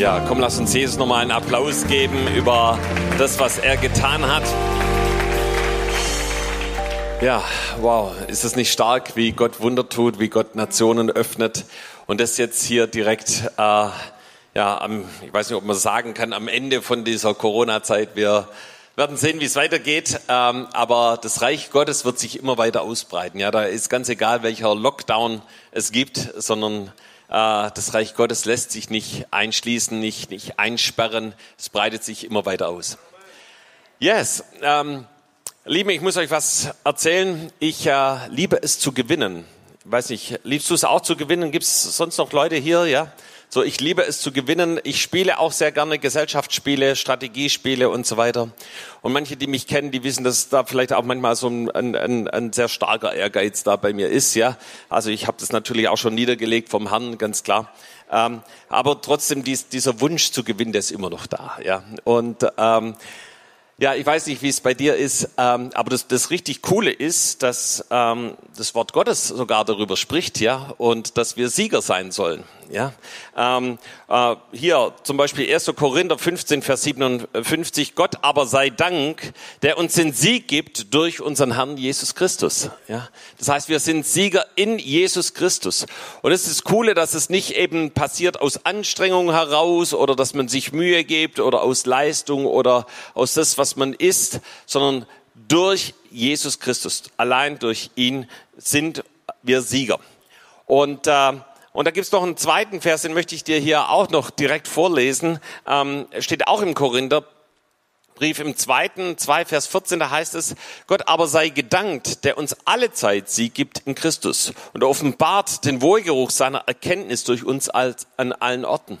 Ja, komm, lass uns Jesus nochmal einen Applaus geben über das, was er getan hat. Ja, wow, ist es nicht stark, wie Gott Wunder tut, wie Gott Nationen öffnet und das jetzt hier direkt, äh, ja, am, ich weiß nicht, ob man sagen kann, am Ende von dieser Corona-Zeit. Wir werden sehen, wie es weitergeht, ähm, aber das Reich Gottes wird sich immer weiter ausbreiten. Ja, da ist ganz egal, welcher Lockdown es gibt, sondern das Reich Gottes lässt sich nicht einschließen, nicht, nicht einsperren. Es breitet sich immer weiter aus. Yes. Ähm, Liebe, ich muss euch was erzählen. Ich äh, liebe es zu gewinnen. Ich weiß nicht, liebst du es auch zu gewinnen? Gibt es sonst noch Leute hier? Ja. So, ich liebe es zu gewinnen. Ich spiele auch sehr gerne Gesellschaftsspiele, Strategiespiele und so weiter. Und manche, die mich kennen, die wissen, dass da vielleicht auch manchmal so ein, ein, ein sehr starker Ehrgeiz da bei mir ist. Ja, also ich habe das natürlich auch schon niedergelegt vom Herrn, ganz klar. Ähm, aber trotzdem dies, dieser Wunsch zu gewinnen, der ist immer noch da. Ja, und ähm, ja, ich weiß nicht, wie es bei dir ist, ähm, aber das, das richtig Coole ist, dass ähm, das Wort Gottes sogar darüber spricht, ja, und dass wir Sieger sein sollen. Ja, ähm, äh, hier zum Beispiel 1. Korinther 15, Vers 57. Gott aber sei Dank, der uns den Sieg gibt durch unseren Herrn Jesus Christus. Ja, das heißt, wir sind Sieger in Jesus Christus. Und es ist das Coole, dass es nicht eben passiert aus Anstrengung heraus oder dass man sich Mühe gibt oder aus Leistung oder aus das, was man ist, sondern durch Jesus Christus, allein durch ihn sind wir Sieger. Und äh, und da gibt's noch einen zweiten Vers, den möchte ich dir hier auch noch direkt vorlesen. Ähm, steht auch im Korintherbrief im zweiten, 2 Vers 14, da heißt es, Gott aber sei gedankt, der uns alle Zeit Sieg gibt in Christus und offenbart den Wohlgeruch seiner Erkenntnis durch uns als, an allen Orten.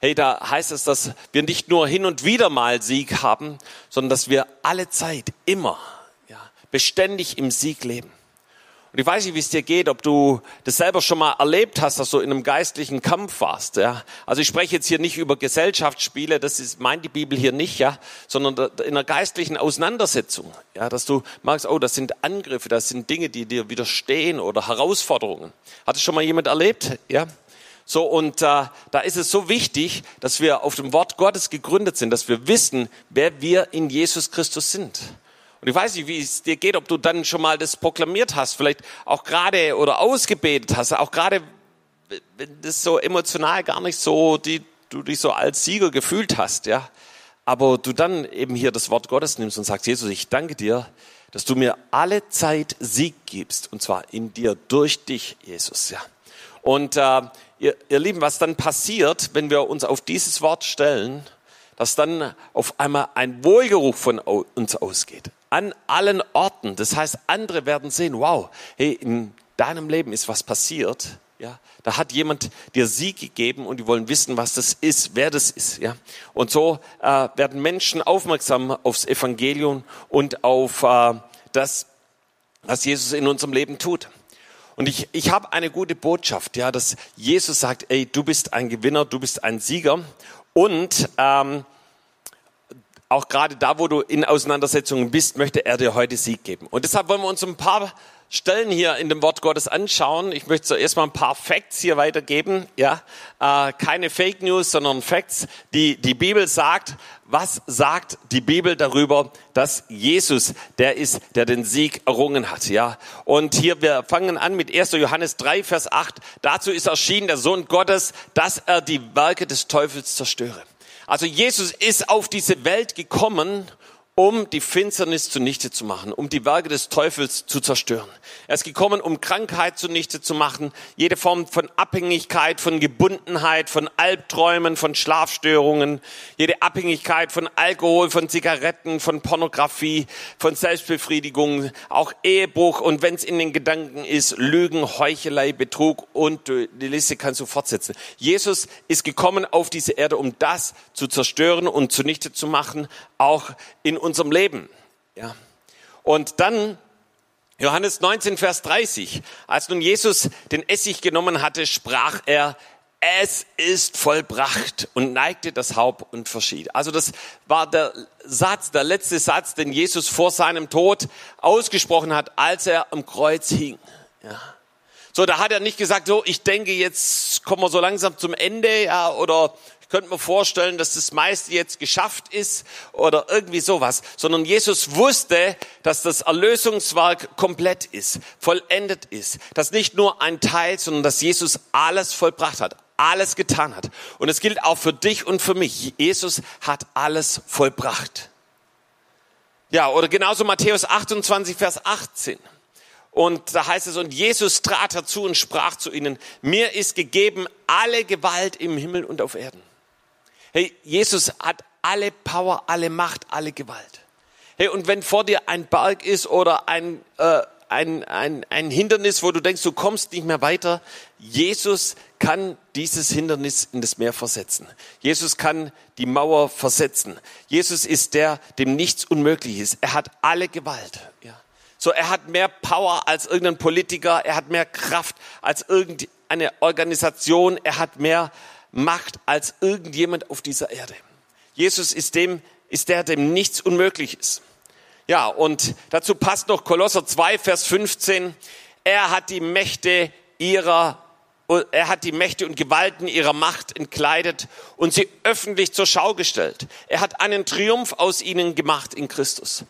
Hey, da heißt es, dass wir nicht nur hin und wieder mal Sieg haben, sondern dass wir alle Zeit, immer, ja, beständig im Sieg leben. Und ich weiß nicht, wie es dir geht, ob du das selber schon mal erlebt hast, dass du in einem geistlichen Kampf warst. Ja? Also ich spreche jetzt hier nicht über Gesellschaftsspiele, das ist, meint die Bibel hier nicht, ja, sondern in einer geistlichen Auseinandersetzung. Ja, dass du merkst, oh, das sind Angriffe, das sind Dinge, die dir widerstehen oder Herausforderungen. Hat es schon mal jemand erlebt? Ja. So, und äh, da ist es so wichtig, dass wir auf dem Wort Gottes gegründet sind, dass wir wissen, wer wir in Jesus Christus sind. Und ich weiß nicht, wie es dir geht, ob du dann schon mal das proklamiert hast, vielleicht auch gerade oder ausgebetet hast, auch gerade wenn das so emotional gar nicht so, die, du dich so als Sieger gefühlt hast, ja. Aber du dann eben hier das Wort Gottes nimmst und sagst, Jesus, ich danke dir, dass du mir alle Zeit Sieg gibst, und zwar in dir, durch dich, Jesus, ja. Und äh, ihr, ihr Lieben, was dann passiert, wenn wir uns auf dieses Wort stellen, dass dann auf einmal ein Wohlgeruch von uns ausgeht an allen Orten. Das heißt, andere werden sehen, wow, hey, in deinem Leben ist was passiert. Ja, da hat jemand dir Sieg gegeben und die wollen wissen, was das ist, wer das ist. Ja, und so äh, werden Menschen aufmerksam aufs Evangelium und auf äh, das, was Jesus in unserem Leben tut. Und ich, ich habe eine gute Botschaft, ja, dass Jesus sagt, ey, du bist ein Gewinner, du bist ein Sieger. Und ähm, auch gerade da, wo du in Auseinandersetzungen bist, möchte er dir heute Sieg geben. Und deshalb wollen wir uns ein paar Stellen hier in dem Wort Gottes anschauen. Ich möchte zuerst mal ein paar Facts hier weitergeben. Ja, äh, keine Fake News, sondern Facts. Die die Bibel sagt. Was sagt die Bibel darüber, dass Jesus der ist, der den Sieg errungen hat? Ja. Und hier wir fangen an mit 1. Johannes 3, Vers 8. Dazu ist erschienen der Sohn Gottes, dass er die Werke des Teufels zerstöre. Also Jesus ist auf diese Welt gekommen, um die Finsternis zunichte zu machen, um die Werke des Teufels zu zerstören. Er ist gekommen, um Krankheit zunichte zu machen, jede Form von Abhängigkeit, von Gebundenheit, von Albträumen, von Schlafstörungen, jede Abhängigkeit von Alkohol, von Zigaretten, von Pornografie, von Selbstbefriedigung, auch Ehebruch und wenn es in den Gedanken ist, Lügen, Heuchelei, Betrug und die Liste kannst du fortsetzen. Jesus ist gekommen auf diese Erde, um das zu zerstören und zunichte zu machen, auch in unserem Leben. Ja. Und dann Johannes 19, Vers 30. Als nun Jesus den Essig genommen hatte, sprach er, es ist vollbracht und neigte das Haupt und verschied. Also das war der Satz, der letzte Satz, den Jesus vor seinem Tod ausgesprochen hat, als er am Kreuz hing. Ja. So, da hat er nicht gesagt, so, ich denke, jetzt kommen wir so langsam zum Ende, ja, oder könnte man vorstellen, dass das meiste jetzt geschafft ist oder irgendwie sowas, sondern Jesus wusste, dass das Erlösungswerk komplett ist, vollendet ist, dass nicht nur ein Teil, sondern dass Jesus alles vollbracht hat, alles getan hat. Und es gilt auch für dich und für mich. Jesus hat alles vollbracht. Ja, oder genauso Matthäus 28, Vers 18. Und da heißt es, und Jesus trat herzu und sprach zu ihnen, mir ist gegeben alle Gewalt im Himmel und auf Erden. Hey, Jesus hat alle Power, alle Macht, alle Gewalt. Hey, und wenn vor dir ein Berg ist oder ein, äh, ein, ein, ein Hindernis, wo du denkst, du kommst nicht mehr weiter, Jesus kann dieses Hindernis in das Meer versetzen. Jesus kann die Mauer versetzen. Jesus ist der, dem nichts unmöglich ist. Er hat alle Gewalt. Ja. So, er hat mehr Power als irgendein Politiker, er hat mehr Kraft als irgendeine Organisation, er hat mehr Macht als irgendjemand auf dieser Erde. Jesus ist dem, ist der, dem nichts unmöglich ist. Ja, und dazu passt noch Kolosser 2, Vers 15. Er hat die Mächte ihrer, er hat die Mächte und Gewalten ihrer Macht entkleidet und sie öffentlich zur Schau gestellt. Er hat einen Triumph aus ihnen gemacht in Christus.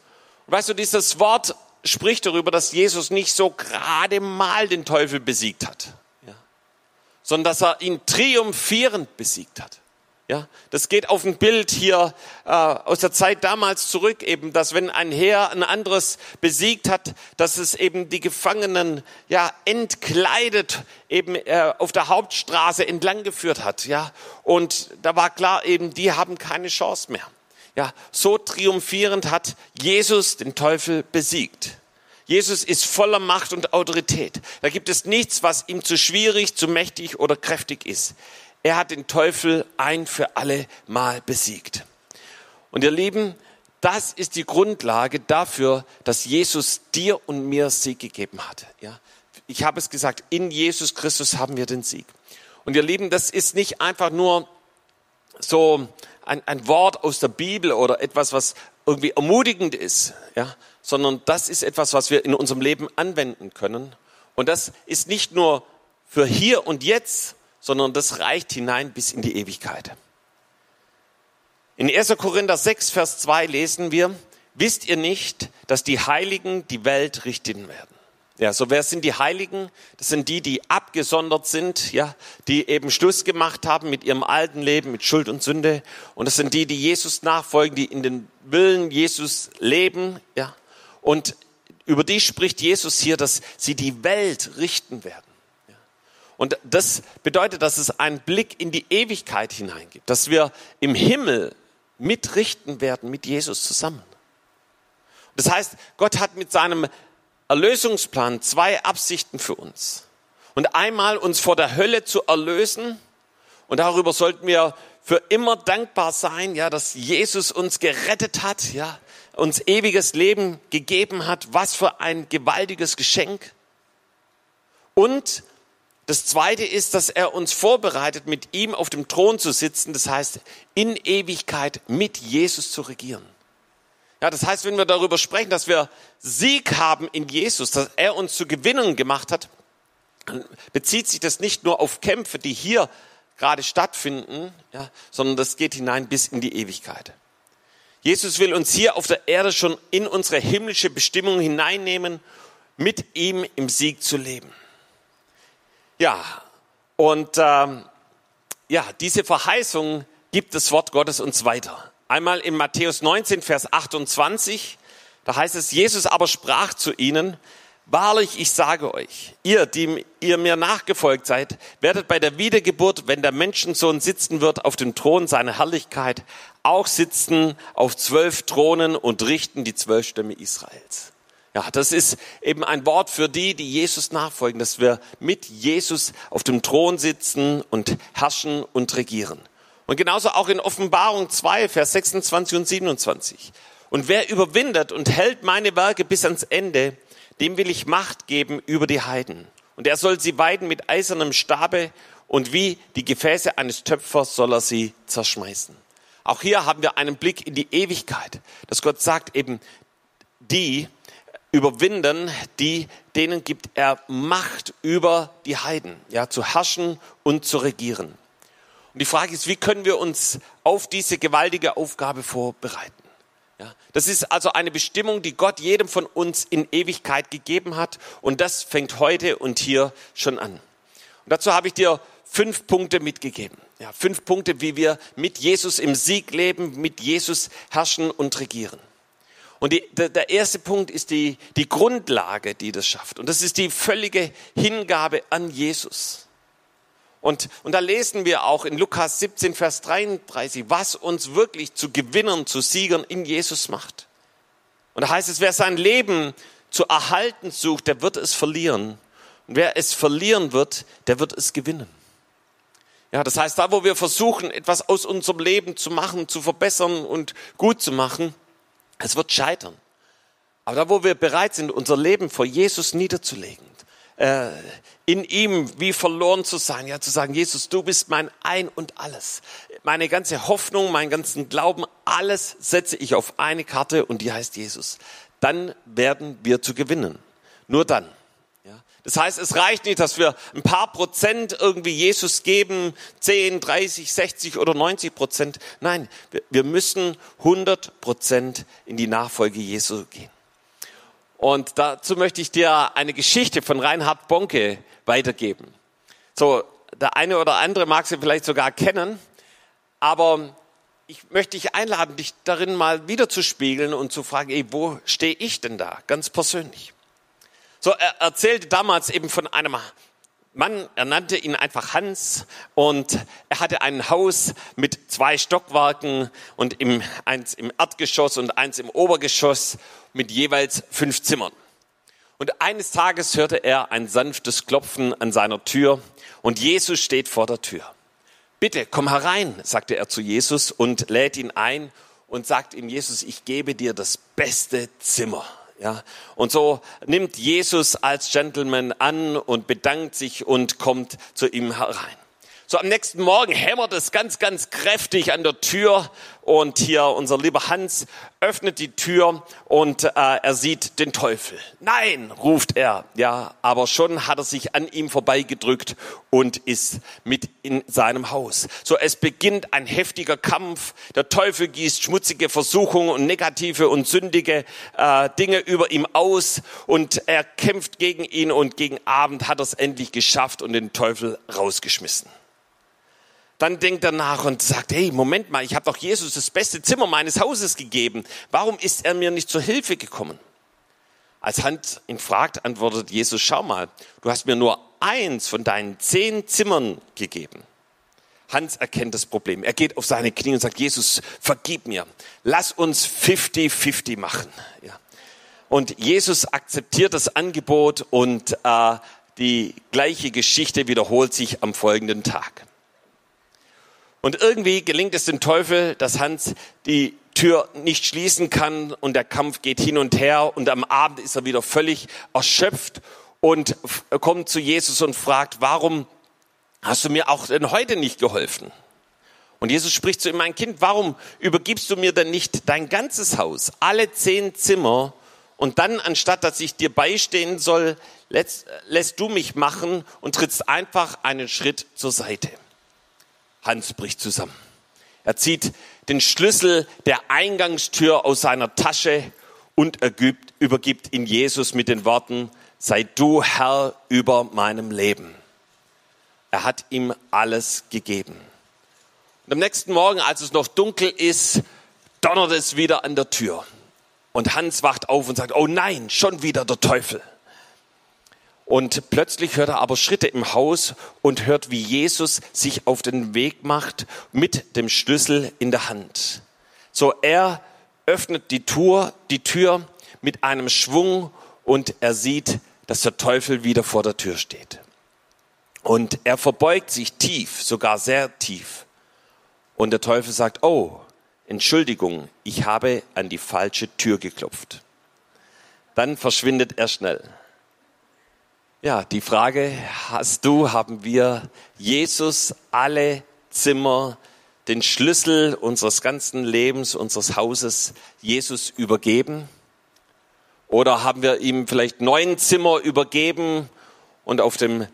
weißt du, dieses Wort spricht darüber, dass Jesus nicht so gerade mal den Teufel besiegt hat, sondern dass er ihn triumphierend besiegt hat. Ja, das geht auf ein Bild hier äh, aus der Zeit damals zurück, eben, dass wenn ein Heer ein anderes besiegt hat, dass es eben die Gefangenen ja entkleidet eben äh, auf der Hauptstraße entlang geführt hat. Ja, und da war klar eben, die haben keine Chance mehr. Ja, so triumphierend hat Jesus den Teufel besiegt. Jesus ist voller Macht und Autorität. Da gibt es nichts, was ihm zu schwierig, zu mächtig oder kräftig ist. Er hat den Teufel ein für alle Mal besiegt. Und ihr Lieben, das ist die Grundlage dafür, dass Jesus dir und mir Sieg gegeben hat. Ja? Ich habe es gesagt, in Jesus Christus haben wir den Sieg. Und ihr Lieben, das ist nicht einfach nur so ein, ein Wort aus der Bibel oder etwas, was irgendwie ermutigend ist, ja, sondern das ist etwas, was wir in unserem Leben anwenden können. Und das ist nicht nur für hier und jetzt, sondern das reicht hinein bis in die Ewigkeit. In 1. Korinther 6, Vers 2 lesen wir, wisst ihr nicht, dass die Heiligen die Welt richten werden? Ja, so wer sind die Heiligen? Das sind die, die abgesondert sind, ja, die eben Schluss gemacht haben mit ihrem alten Leben, mit Schuld und Sünde. Und das sind die, die Jesus nachfolgen, die in den Willen Jesus leben, ja. Und über die spricht Jesus hier, dass sie die Welt richten werden. Und das bedeutet, dass es einen Blick in die Ewigkeit hineingibt, dass wir im Himmel mitrichten werden mit Jesus zusammen. Das heißt, Gott hat mit seinem Erlösungsplan zwei Absichten für uns. Und einmal uns vor der Hölle zu erlösen. Und darüber sollten wir für immer dankbar sein, ja, dass Jesus uns gerettet hat, ja, uns ewiges Leben gegeben hat. Was für ein gewaltiges Geschenk. Und das zweite ist, dass er uns vorbereitet, mit ihm auf dem Thron zu sitzen. Das heißt, in Ewigkeit mit Jesus zu regieren. Ja, das heißt, wenn wir darüber sprechen, dass wir Sieg haben in Jesus, dass er uns zu Gewinnen gemacht hat, bezieht sich das nicht nur auf Kämpfe, die hier gerade stattfinden, ja, sondern das geht hinein bis in die Ewigkeit. Jesus will uns hier auf der Erde schon in unsere himmlische Bestimmung hineinnehmen, mit ihm im Sieg zu leben. Ja, und ähm, ja, diese Verheißung gibt das Wort Gottes uns weiter. Einmal in Matthäus 19, Vers 28, da heißt es, Jesus aber sprach zu ihnen, Wahrlich, ich sage euch, ihr, die ihr mir nachgefolgt seid, werdet bei der Wiedergeburt, wenn der Menschensohn sitzen wird auf dem Thron seiner Herrlichkeit, auch sitzen auf zwölf Thronen und richten die zwölf Stämme Israels. Ja, das ist eben ein Wort für die, die Jesus nachfolgen, dass wir mit Jesus auf dem Thron sitzen und herrschen und regieren. Und genauso auch in Offenbarung 2, Vers 26 und 27. Und wer überwindet und hält meine Werke bis ans Ende, dem will ich Macht geben über die Heiden. Und er soll sie weiden mit eisernem Stabe und wie die Gefäße eines Töpfers soll er sie zerschmeißen. Auch hier haben wir einen Blick in die Ewigkeit, dass Gott sagt eben, die überwinden, die, denen gibt er Macht über die Heiden, ja, zu herrschen und zu regieren. Und die Frage ist, wie können wir uns auf diese gewaltige Aufgabe vorbereiten? Das ist also eine Bestimmung, die Gott jedem von uns in Ewigkeit gegeben hat. Und das fängt heute und hier schon an. Und dazu habe ich dir fünf Punkte mitgegeben. Ja, fünf Punkte, wie wir mit Jesus im Sieg leben, mit Jesus herrschen und regieren. Und die, der, erste Punkt ist die, die Grundlage, die das schafft. Und das ist die völlige Hingabe an Jesus. Und, und da lesen wir auch in Lukas 17, Vers 33, was uns wirklich zu Gewinnern, zu Siegern in Jesus macht. Und da heißt es, wer sein Leben zu erhalten sucht, der wird es verlieren. Und wer es verlieren wird, der wird es gewinnen. Ja, das heißt, da wo wir versuchen, etwas aus unserem Leben zu machen, zu verbessern und gut zu machen, es wird scheitern. Aber da, wo wir bereit sind, unser Leben vor Jesus niederzulegen, äh, in ihm wie verloren zu sein, ja, zu sagen, Jesus, du bist mein Ein und alles. Meine ganze Hoffnung, meinen ganzen Glauben, alles setze ich auf eine Karte und die heißt Jesus. Dann werden wir zu gewinnen. Nur dann. Das heißt, es reicht nicht, dass wir ein paar Prozent irgendwie Jesus geben, 10, 30, 60 oder 90 Prozent. Nein, wir müssen 100 Prozent in die Nachfolge Jesu gehen. Und dazu möchte ich dir eine Geschichte von Reinhard Bonke weitergeben. So, der eine oder andere mag sie vielleicht sogar kennen, aber ich möchte dich einladen, dich darin mal wiederzuspiegeln und zu fragen, ey, wo stehe ich denn da, ganz persönlich? So, er erzählte damals eben von einem Mann, er nannte ihn einfach Hans und er hatte ein Haus mit zwei Stockwerken und im, eins im Erdgeschoss und eins im Obergeschoss mit jeweils fünf Zimmern. Und eines Tages hörte er ein sanftes Klopfen an seiner Tür und Jesus steht vor der Tür. Bitte, komm herein, sagte er zu Jesus und lädt ihn ein und sagt ihm, Jesus, ich gebe dir das beste Zimmer. Ja, und so nimmt Jesus als Gentleman an und bedankt sich und kommt zu ihm herein. So am nächsten Morgen hämmert es ganz, ganz kräftig an der Tür und hier unser lieber Hans öffnet die Tür und äh, er sieht den Teufel. Nein, ruft er. Ja, aber schon hat er sich an ihm vorbeigedrückt und ist mit in seinem Haus. So, es beginnt ein heftiger Kampf. Der Teufel gießt schmutzige Versuchungen und negative und sündige äh, Dinge über ihm aus und er kämpft gegen ihn und gegen Abend hat er es endlich geschafft und den Teufel rausgeschmissen. Dann denkt er nach und sagt, hey, Moment mal, ich habe doch Jesus das beste Zimmer meines Hauses gegeben. Warum ist er mir nicht zur Hilfe gekommen? Als Hans ihn fragt, antwortet Jesus, schau mal, du hast mir nur eins von deinen zehn Zimmern gegeben. Hans erkennt das Problem. Er geht auf seine Knie und sagt, Jesus, vergib mir. Lass uns 50-50 machen. Ja. Und Jesus akzeptiert das Angebot und äh, die gleiche Geschichte wiederholt sich am folgenden Tag. Und irgendwie gelingt es dem Teufel, dass Hans die Tür nicht schließen kann und der Kampf geht hin und her und am Abend ist er wieder völlig erschöpft und kommt zu Jesus und fragt, warum hast du mir auch denn heute nicht geholfen? Und Jesus spricht zu ihm, mein Kind, warum übergibst du mir denn nicht dein ganzes Haus, alle zehn Zimmer und dann, anstatt dass ich dir beistehen soll, lässt, lässt du mich machen und trittst einfach einen Schritt zur Seite. Hans bricht zusammen. Er zieht den Schlüssel der Eingangstür aus seiner Tasche und ergibt, übergibt ihn Jesus mit den Worten, sei du Herr über meinem Leben. Er hat ihm alles gegeben. Und am nächsten Morgen, als es noch dunkel ist, donnert es wieder an der Tür. Und Hans wacht auf und sagt, oh nein, schon wieder der Teufel. Und plötzlich hört er aber Schritte im Haus und hört, wie Jesus sich auf den Weg macht mit dem Schlüssel in der Hand. So er öffnet die Tür, die Tür mit einem Schwung und er sieht, dass der Teufel wieder vor der Tür steht. Und er verbeugt sich tief, sogar sehr tief. Und der Teufel sagt, oh, Entschuldigung, ich habe an die falsche Tür geklopft. Dann verschwindet er schnell. Ja, die Frage hast du, haben wir Jesus alle Zimmer, den Schlüssel unseres ganzen Lebens, unseres Hauses Jesus übergeben? Oder haben wir ihm vielleicht neun Zimmer übergeben und auf dem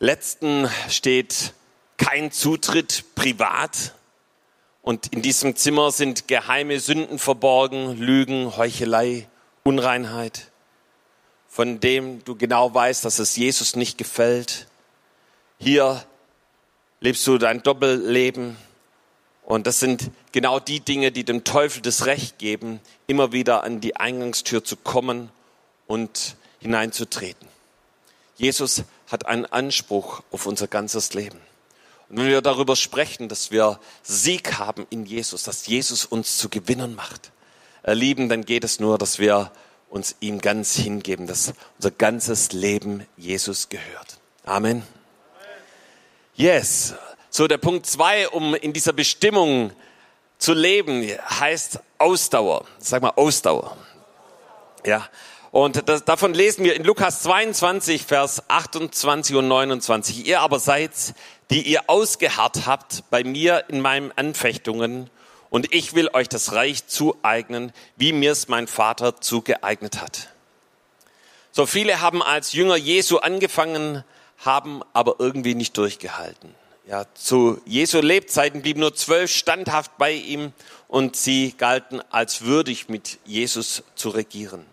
letzten steht kein Zutritt privat. Und in diesem Zimmer sind geheime Sünden verborgen, Lügen, Heuchelei, Unreinheit, von dem du genau weißt, dass es Jesus nicht gefällt. Hier lebst du dein Doppelleben. Und das sind genau die Dinge, die dem Teufel das Recht geben, immer wieder an die Eingangstür zu kommen und hineinzutreten. Jesus hat einen Anspruch auf unser ganzes Leben. Und wenn wir darüber sprechen, dass wir Sieg haben in Jesus, dass Jesus uns zu Gewinnern macht, erlieben, dann geht es nur, dass wir uns ihm ganz hingeben, dass unser ganzes Leben Jesus gehört. Amen. Yes. So, der Punkt zwei, um in dieser Bestimmung zu leben, heißt Ausdauer. Sag mal Ausdauer. Ja. Und das, davon lesen wir in Lukas 22, Vers 28 und 29. Ihr aber seid, die ihr ausgeharrt habt bei mir in meinen Anfechtungen, und ich will euch das Reich zueignen, wie mir es mein Vater zugeeignet hat. So viele haben als Jünger Jesu angefangen, haben aber irgendwie nicht durchgehalten. Ja, zu Jesu Lebzeiten blieben nur zwölf standhaft bei ihm und sie galten als würdig mit Jesus zu regieren.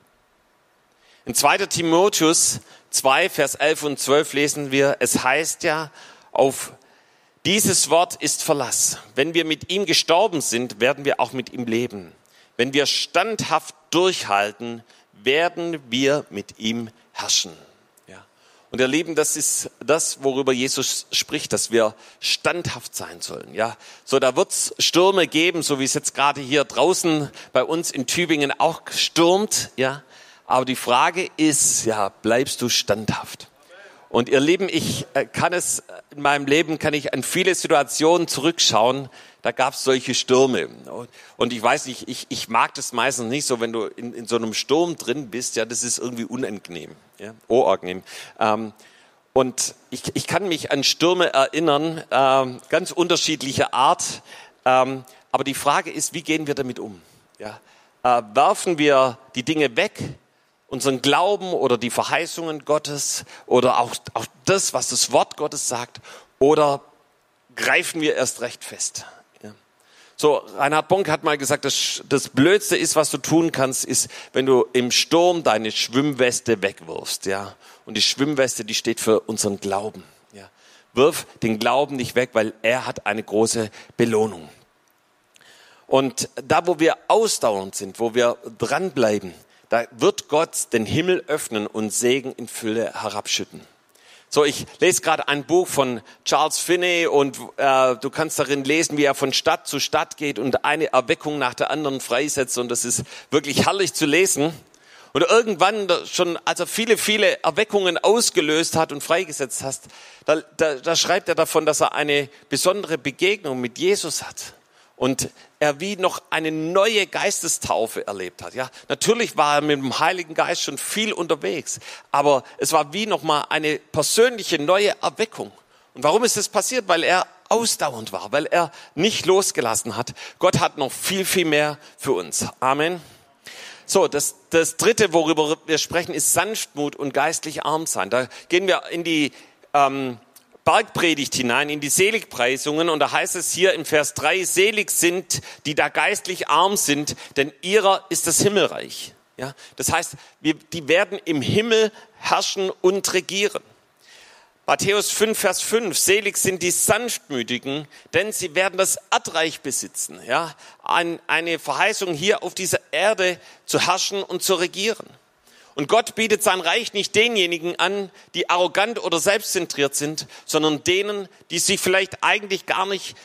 In 2. Timotheus 2, Vers 11 und 12 lesen wir, es heißt ja, auf dieses Wort ist Verlass. Wenn wir mit ihm gestorben sind, werden wir auch mit ihm leben. Wenn wir standhaft durchhalten, werden wir mit ihm herrschen. Ja. Und ihr Lieben, das ist das, worüber Jesus spricht, dass wir standhaft sein sollen. Ja, so da wird's Stürme geben, so wie es jetzt gerade hier draußen bei uns in Tübingen auch stürmt. Ja, aber die Frage ist, ja, bleibst du standhaft? Und ihr Lieben, ich äh, kann es, in meinem Leben kann ich an viele Situationen zurückschauen, da gab es solche Stürme. Und ich weiß nicht, ich, ich mag das meistens nicht so, wenn du in, in so einem Sturm drin bist, ja, das ist irgendwie unangenehm, ja, unangenehm. Ähm, und ich, ich kann mich an Stürme erinnern, ähm, ganz unterschiedlicher Art. Ähm, aber die Frage ist, wie gehen wir damit um? Ja? Äh, werfen wir die Dinge weg? Unseren Glauben oder die Verheißungen Gottes oder auch, auch das, was das Wort Gottes sagt, oder greifen wir erst recht fest? Ja. So, Reinhard Bonk hat mal gesagt, das, das Blödste ist, was du tun kannst, ist, wenn du im Sturm deine Schwimmweste wegwirfst, ja. Und die Schwimmweste, die steht für unseren Glauben, ja. Wirf den Glauben nicht weg, weil er hat eine große Belohnung. Und da, wo wir ausdauernd sind, wo wir dranbleiben, da wird Gott den Himmel öffnen und Segen in Fülle herabschütten. So, ich lese gerade ein Buch von Charles Finney und äh, du kannst darin lesen, wie er von Stadt zu Stadt geht und eine Erweckung nach der anderen freisetzt und das ist wirklich herrlich zu lesen. Und irgendwann schon, als er viele, viele Erweckungen ausgelöst hat und freigesetzt hast, da, da, da schreibt er davon, dass er eine besondere Begegnung mit Jesus hat und er wie noch eine neue Geistestaufe erlebt hat. Ja, natürlich war er mit dem Heiligen Geist schon viel unterwegs, aber es war wie noch mal eine persönliche neue Erweckung. Und warum ist das passiert? Weil er ausdauernd war, weil er nicht losgelassen hat. Gott hat noch viel, viel mehr für uns. Amen. So, das, das dritte, worüber wir sprechen, ist Sanftmut und geistlich arm sein. Da gehen wir in die ähm, Bergpredigt hinein, in die Seligpreisungen. Und da heißt es hier im Vers 3, selig sind, die da geistlich arm sind, denn ihrer ist das Himmelreich. Ja, das heißt, wir, die werden im Himmel herrschen und regieren. Matthäus 5, Vers 5, selig sind die Sanftmütigen, denn sie werden das Erdreich besitzen. Ja, Ein, eine Verheißung hier auf dieser Erde zu herrschen und zu regieren. Und Gott bietet sein Reich nicht denjenigen an, die arrogant oder selbstzentriert sind, sondern denen, die sich vielleicht eigentlich gar nicht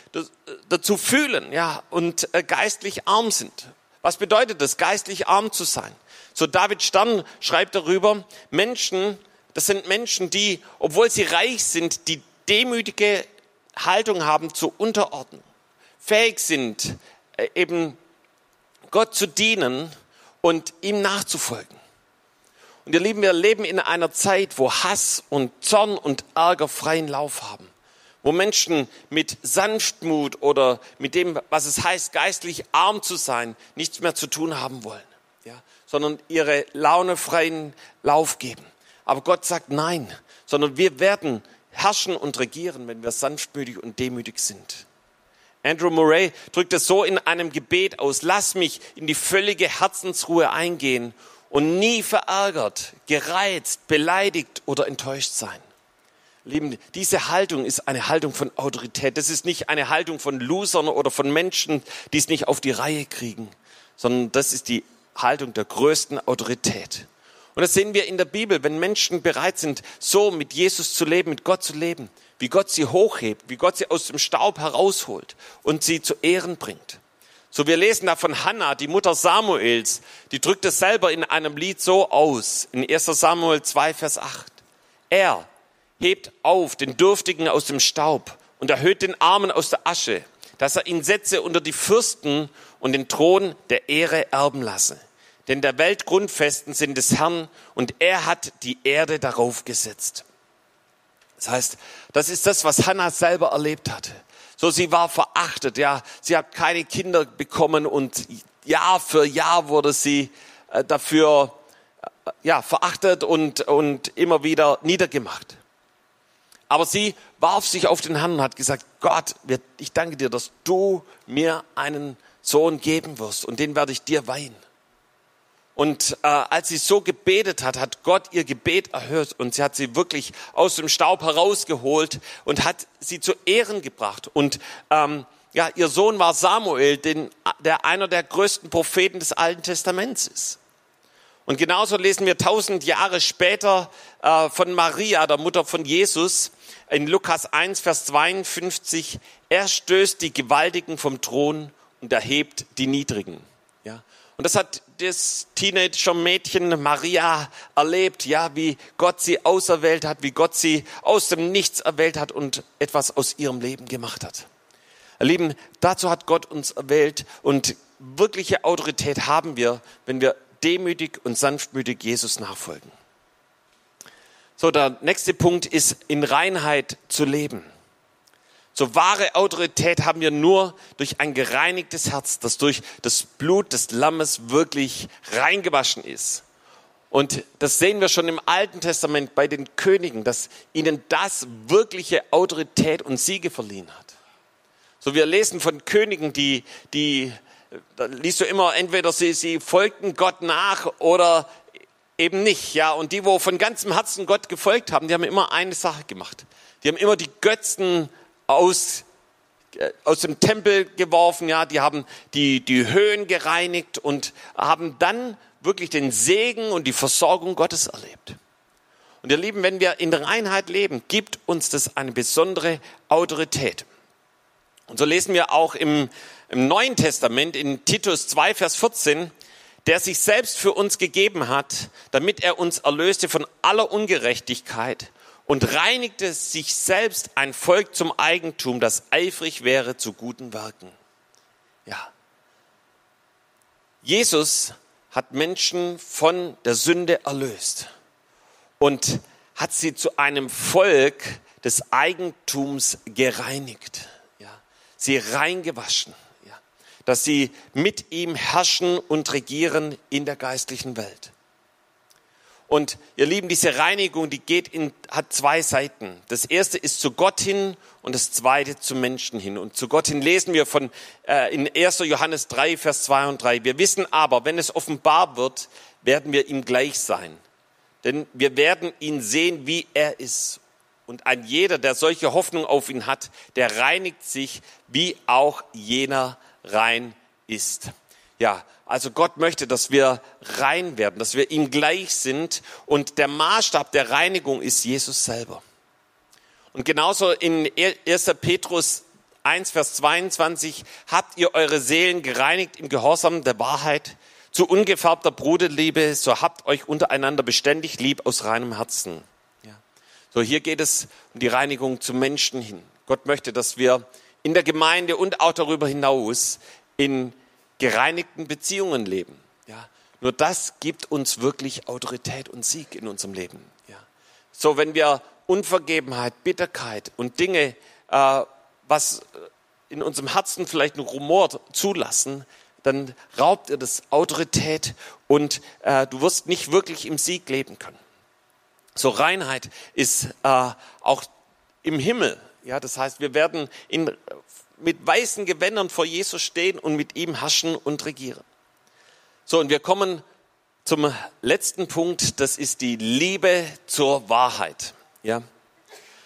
dazu fühlen, ja, und äh, geistlich arm sind. Was bedeutet es, geistlich arm zu sein? So David Stern schreibt darüber, Menschen, das sind Menschen, die, obwohl sie reich sind, die demütige Haltung haben zur Unterordnung, fähig sind, äh, eben Gott zu dienen und ihm nachzufolgen. Und ihr Lieben, wir leben in einer Zeit, wo Hass und Zorn und Ärger freien Lauf haben. Wo Menschen mit Sanftmut oder mit dem, was es heißt, geistlich arm zu sein, nichts mehr zu tun haben wollen. Ja, sondern ihre Laune freien Lauf geben. Aber Gott sagt nein, sondern wir werden herrschen und regieren, wenn wir sanftmütig und demütig sind. Andrew Murray drückt es so in einem Gebet aus, lass mich in die völlige Herzensruhe eingehen und nie verärgert, gereizt, beleidigt oder enttäuscht sein. Lieben, diese Haltung ist eine Haltung von Autorität. Das ist nicht eine Haltung von Losern oder von Menschen, die es nicht auf die Reihe kriegen, sondern das ist die Haltung der größten Autorität. Und das sehen wir in der Bibel, wenn Menschen bereit sind, so mit Jesus zu leben, mit Gott zu leben, wie Gott sie hochhebt, wie Gott sie aus dem Staub herausholt und sie zu Ehren bringt. So, wir lesen da von Hannah, die Mutter Samuels, die drückt es selber in einem Lied so aus, in 1 Samuel 2, Vers 8. Er hebt auf den Dürftigen aus dem Staub und erhöht den Armen aus der Asche, dass er ihn setze unter die Fürsten und den Thron der Ehre erben lasse. Denn der Weltgrundfesten sind des Herrn und er hat die Erde darauf gesetzt. Das heißt, das ist das, was Hannah selber erlebt hatte. So, sie war verachtet, ja. Sie hat keine Kinder bekommen und Jahr für Jahr wurde sie äh, dafür, äh, ja, verachtet und, und immer wieder niedergemacht. Aber sie warf sich auf den Herrn und hat gesagt, Gott, ich danke dir, dass du mir einen Sohn geben wirst und den werde ich dir weihen. Und äh, als sie so gebetet hat, hat Gott ihr Gebet erhört und sie hat sie wirklich aus dem Staub herausgeholt und hat sie zu Ehren gebracht. Und ähm, ja, ihr Sohn war Samuel, den, der einer der größten Propheten des Alten Testaments ist. Und genauso lesen wir tausend Jahre später äh, von Maria, der Mutter von Jesus, in Lukas 1, Vers 52, er stößt die Gewaltigen vom Thron und erhebt die Niedrigen. Ja. Und das hat das Teenager-Mädchen Maria erlebt, ja, wie Gott sie auserwählt hat, wie Gott sie aus dem Nichts erwählt hat und etwas aus ihrem Leben gemacht hat. Ihr Lieben, dazu hat Gott uns erwählt und wirkliche Autorität haben wir, wenn wir demütig und sanftmütig Jesus nachfolgen. So, der nächste Punkt ist, in Reinheit zu leben. So wahre Autorität haben wir nur durch ein gereinigtes Herz, das durch das Blut des Lammes wirklich reingewaschen ist. Und das sehen wir schon im Alten Testament bei den Königen, dass ihnen das wirkliche Autorität und Siege verliehen hat. So wir lesen von Königen, die, die, da liest du immer, entweder sie, sie folgten Gott nach oder eben nicht, ja. Und die, wo von ganzem Herzen Gott gefolgt haben, die haben immer eine Sache gemacht. Die haben immer die Götzen aus, äh, aus dem Tempel geworfen, ja. Die haben die, die Höhen gereinigt und haben dann wirklich den Segen und die Versorgung Gottes erlebt. Und ihr Lieben, wenn wir in der Reinheit leben, gibt uns das eine besondere Autorität. Und so lesen wir auch im, im Neuen Testament in Titus 2, Vers 14, der sich selbst für uns gegeben hat, damit er uns erlöste von aller Ungerechtigkeit und reinigte sich selbst ein Volk zum Eigentum, das eifrig wäre zu guten Werken. Ja. Jesus hat Menschen von der Sünde erlöst und hat sie zu einem Volk des Eigentums gereinigt. Ja. Sie reingewaschen dass sie mit ihm herrschen und regieren in der geistlichen Welt. Und ihr Lieben, diese Reinigung, die geht in, hat zwei Seiten. Das erste ist zu Gott hin und das zweite zu Menschen hin. Und zu Gott hin lesen wir von, äh, in 1. Johannes 3, Vers 2 und 3. Wir wissen aber, wenn es offenbar wird, werden wir ihm gleich sein. Denn wir werden ihn sehen, wie er ist. Und ein jeder, der solche Hoffnung auf ihn hat, der reinigt sich, wie auch jener rein ist. Ja, also Gott möchte, dass wir rein werden, dass wir ihm gleich sind und der Maßstab der Reinigung ist Jesus selber. Und genauso in 1. Petrus 1, Vers 22 habt ihr eure Seelen gereinigt im Gehorsam der Wahrheit zu ungefärbter Bruderliebe, so habt euch untereinander beständig lieb aus reinem Herzen. Ja. So hier geht es um die Reinigung zu Menschen hin. Gott möchte, dass wir in der Gemeinde und auch darüber hinaus in gereinigten Beziehungen leben. Ja, nur das gibt uns wirklich Autorität und Sieg in unserem Leben. Ja, so wenn wir Unvergebenheit, Bitterkeit und Dinge, äh, was in unserem Herzen vielleicht ein Rumor zulassen, dann raubt ihr das Autorität und äh, du wirst nicht wirklich im Sieg leben können. So Reinheit ist äh, auch im Himmel. Ja, das heißt, wir werden in, mit weißen Gewändern vor Jesus stehen und mit ihm herrschen und regieren. So, und wir kommen zum letzten Punkt, das ist die Liebe zur Wahrheit. Ja.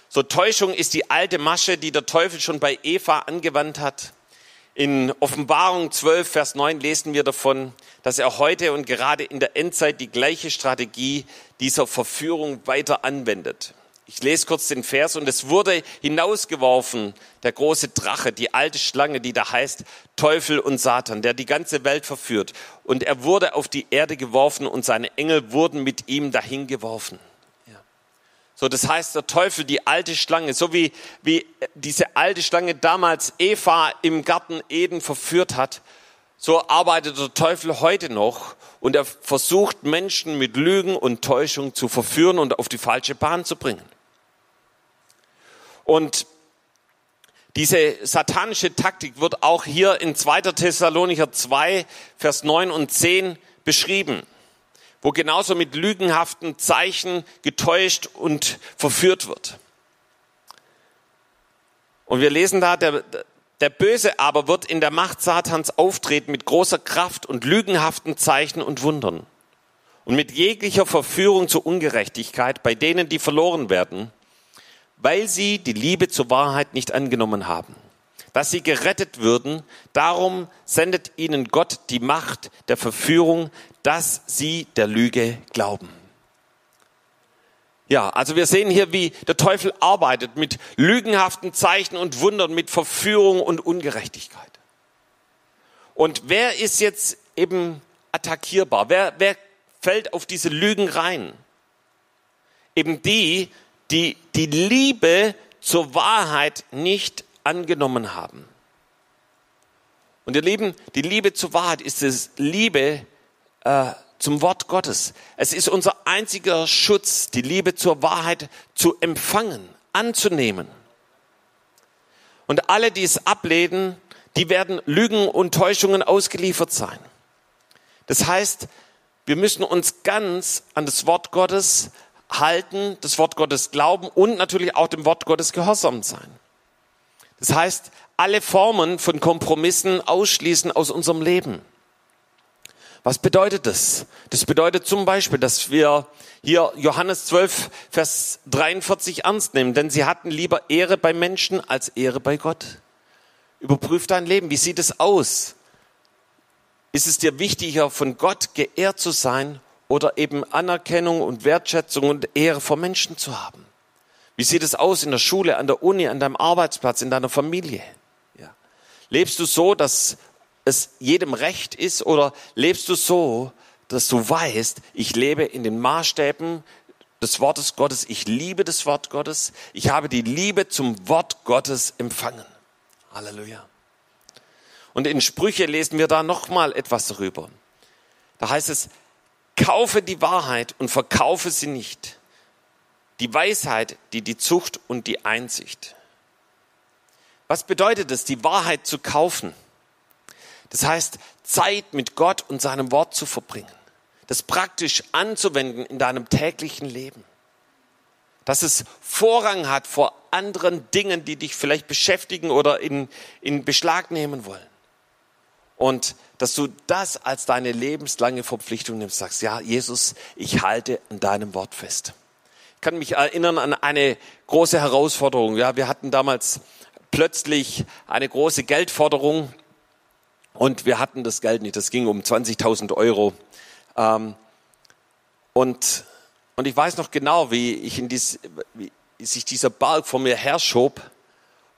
So Täuschung ist die alte Masche, die der Teufel schon bei Eva angewandt hat. In Offenbarung 12, Vers 9 lesen wir davon, dass er heute und gerade in der Endzeit die gleiche Strategie dieser Verführung weiter anwendet. Ich lese kurz den Vers und es wurde hinausgeworfen, der große Drache, die alte Schlange, die da heißt Teufel und Satan, der die ganze Welt verführt. Und er wurde auf die Erde geworfen und seine Engel wurden mit ihm dahin geworfen. Ja. So, das heißt, der Teufel, die alte Schlange, so wie, wie diese alte Schlange damals Eva im Garten Eden verführt hat, so arbeitet der Teufel heute noch und er versucht Menschen mit Lügen und Täuschung zu verführen und auf die falsche Bahn zu bringen. Und diese satanische Taktik wird auch hier in 2. Thessalonicher 2, Vers 9 und 10 beschrieben, wo genauso mit lügenhaften Zeichen getäuscht und verführt wird. Und wir lesen da, der, der Böse aber wird in der Macht Satans auftreten mit großer Kraft und lügenhaften Zeichen und Wundern und mit jeglicher Verführung zur Ungerechtigkeit bei denen, die verloren werden, weil sie die Liebe zur Wahrheit nicht angenommen haben, dass sie gerettet würden. Darum sendet ihnen Gott die Macht der Verführung, dass sie der Lüge glauben. Ja, also wir sehen hier, wie der Teufel arbeitet mit lügenhaften Zeichen und Wundern, mit Verführung und Ungerechtigkeit. Und wer ist jetzt eben attackierbar? Wer, wer fällt auf diese Lügen rein? Eben die, die die Liebe zur Wahrheit nicht angenommen haben. Und ihr Lieben, die Liebe zur Wahrheit ist es Liebe äh, zum Wort Gottes. Es ist unser einziger Schutz, die Liebe zur Wahrheit zu empfangen, anzunehmen. Und alle, die es ablehnen, die werden Lügen und Täuschungen ausgeliefert sein. Das heißt, wir müssen uns ganz an das Wort Gottes halten, das Wort Gottes glauben und natürlich auch dem Wort Gottes gehorsam sein. Das heißt, alle Formen von Kompromissen ausschließen aus unserem Leben. Was bedeutet das? Das bedeutet zum Beispiel, dass wir hier Johannes 12, Vers 43 ernst nehmen, denn sie hatten lieber Ehre bei Menschen als Ehre bei Gott. Überprüf dein Leben. Wie sieht es aus? Ist es dir wichtiger, von Gott geehrt zu sein oder eben Anerkennung und Wertschätzung und Ehre vor Menschen zu haben? Wie sieht es aus in der Schule, an der Uni, an deinem Arbeitsplatz, in deiner Familie? Ja. Lebst du so, dass es jedem recht ist oder lebst du so, dass du weißt, ich lebe in den Maßstäben des Wortes Gottes, ich liebe das Wort Gottes, ich habe die Liebe zum Wort Gottes empfangen. Halleluja. Und in Sprüche lesen wir da nochmal etwas darüber. Da heißt es, kaufe die Wahrheit und verkaufe sie nicht. Die Weisheit, die die Zucht und die Einsicht. Was bedeutet es, die Wahrheit zu kaufen? Das heißt, Zeit mit Gott und seinem Wort zu verbringen. Das praktisch anzuwenden in deinem täglichen Leben. Dass es Vorrang hat vor anderen Dingen, die dich vielleicht beschäftigen oder in, in Beschlag nehmen wollen. Und dass du das als deine lebenslange Verpflichtung nimmst, sagst, ja, Jesus, ich halte an deinem Wort fest. Ich kann mich erinnern an eine große Herausforderung. Ja, wir hatten damals plötzlich eine große Geldforderung und wir hatten das Geld nicht. Das ging um 20.000 Euro. Ähm, und, und ich weiß noch genau, wie ich in dies, wie sich dieser Berg vor mir herschob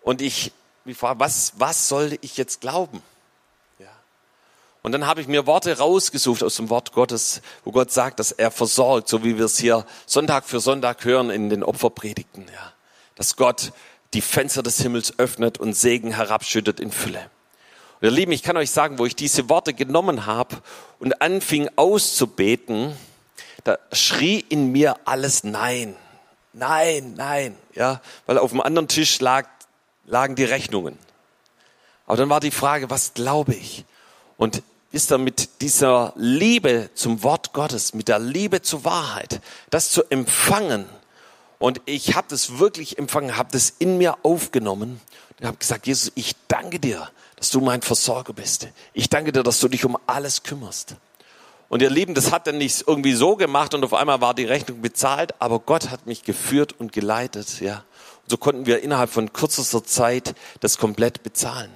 und ich mich frage, was, was soll ich jetzt glauben? Und dann habe ich mir Worte rausgesucht aus dem Wort Gottes, wo Gott sagt, dass er versorgt, so wie wir es hier Sonntag für Sonntag hören in den Opferpredigten. Ja. Dass Gott die Fenster des Himmels öffnet und Segen herabschüttet in Fülle. Und ihr Lieben, ich kann euch sagen, wo ich diese Worte genommen habe und anfing auszubeten, da schrie in mir alles Nein. Nein, nein, ja, weil auf dem anderen Tisch lag, lagen die Rechnungen. Aber dann war die Frage, was glaube ich? Und ist er mit dieser Liebe zum Wort Gottes, mit der Liebe zur Wahrheit, das zu empfangen Und ich habe das wirklich empfangen, habe das in mir aufgenommen und habe gesagt, Jesus, ich danke dir, dass du mein Versorger bist. Ich danke dir, dass du dich um alles kümmerst. Und ihr Lieben, das hat er nicht irgendwie so gemacht und auf einmal war die Rechnung bezahlt, aber Gott hat mich geführt und geleitet, ja. Und so konnten wir innerhalb von kürzester Zeit das komplett bezahlen.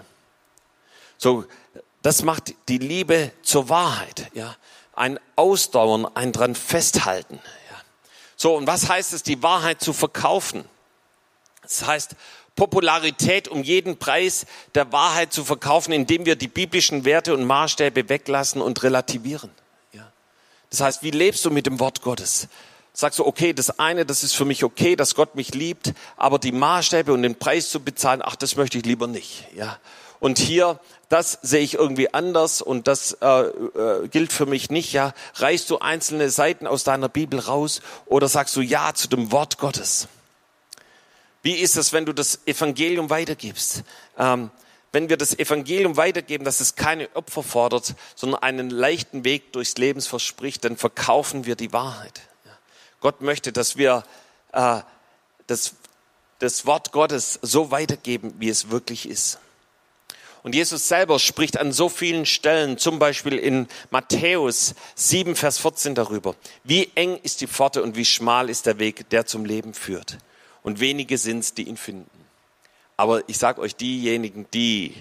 So, das macht die Liebe zur Wahrheit, ja. Ein Ausdauern, ein dran festhalten, ja. So, und was heißt es, die Wahrheit zu verkaufen? Das heißt, Popularität um jeden Preis der Wahrheit zu verkaufen, indem wir die biblischen Werte und Maßstäbe weglassen und relativieren. Das heißt, wie lebst du mit dem Wort Gottes? Sagst du, okay, das eine, das ist für mich okay, dass Gott mich liebt, aber die Maßstäbe und den Preis zu bezahlen, ach, das möchte ich lieber nicht. Ja. Und hier, das sehe ich irgendwie anders und das äh, äh, gilt für mich nicht. Ja, reißt du einzelne Seiten aus deiner Bibel raus oder sagst du ja zu dem Wort Gottes? Wie ist es, wenn du das Evangelium weitergibst? Ähm, wenn wir das Evangelium weitergeben, dass es keine Opfer fordert, sondern einen leichten Weg durchs Leben verspricht, dann verkaufen wir die Wahrheit. Gott möchte, dass wir äh, das, das Wort Gottes so weitergeben, wie es wirklich ist. Und Jesus selber spricht an so vielen Stellen, zum Beispiel in Matthäus 7, Vers 14 darüber. Wie eng ist die Pforte und wie schmal ist der Weg, der zum Leben führt. Und wenige sind es, die ihn finden. Aber ich sage euch, diejenigen, die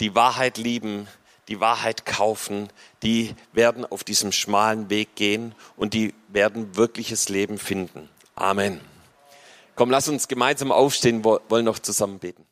die Wahrheit lieben, die Wahrheit kaufen, die werden auf diesem schmalen Weg gehen und die werden wirkliches Leben finden. Amen. Komm, lass uns gemeinsam aufstehen, wollen noch zusammen beten.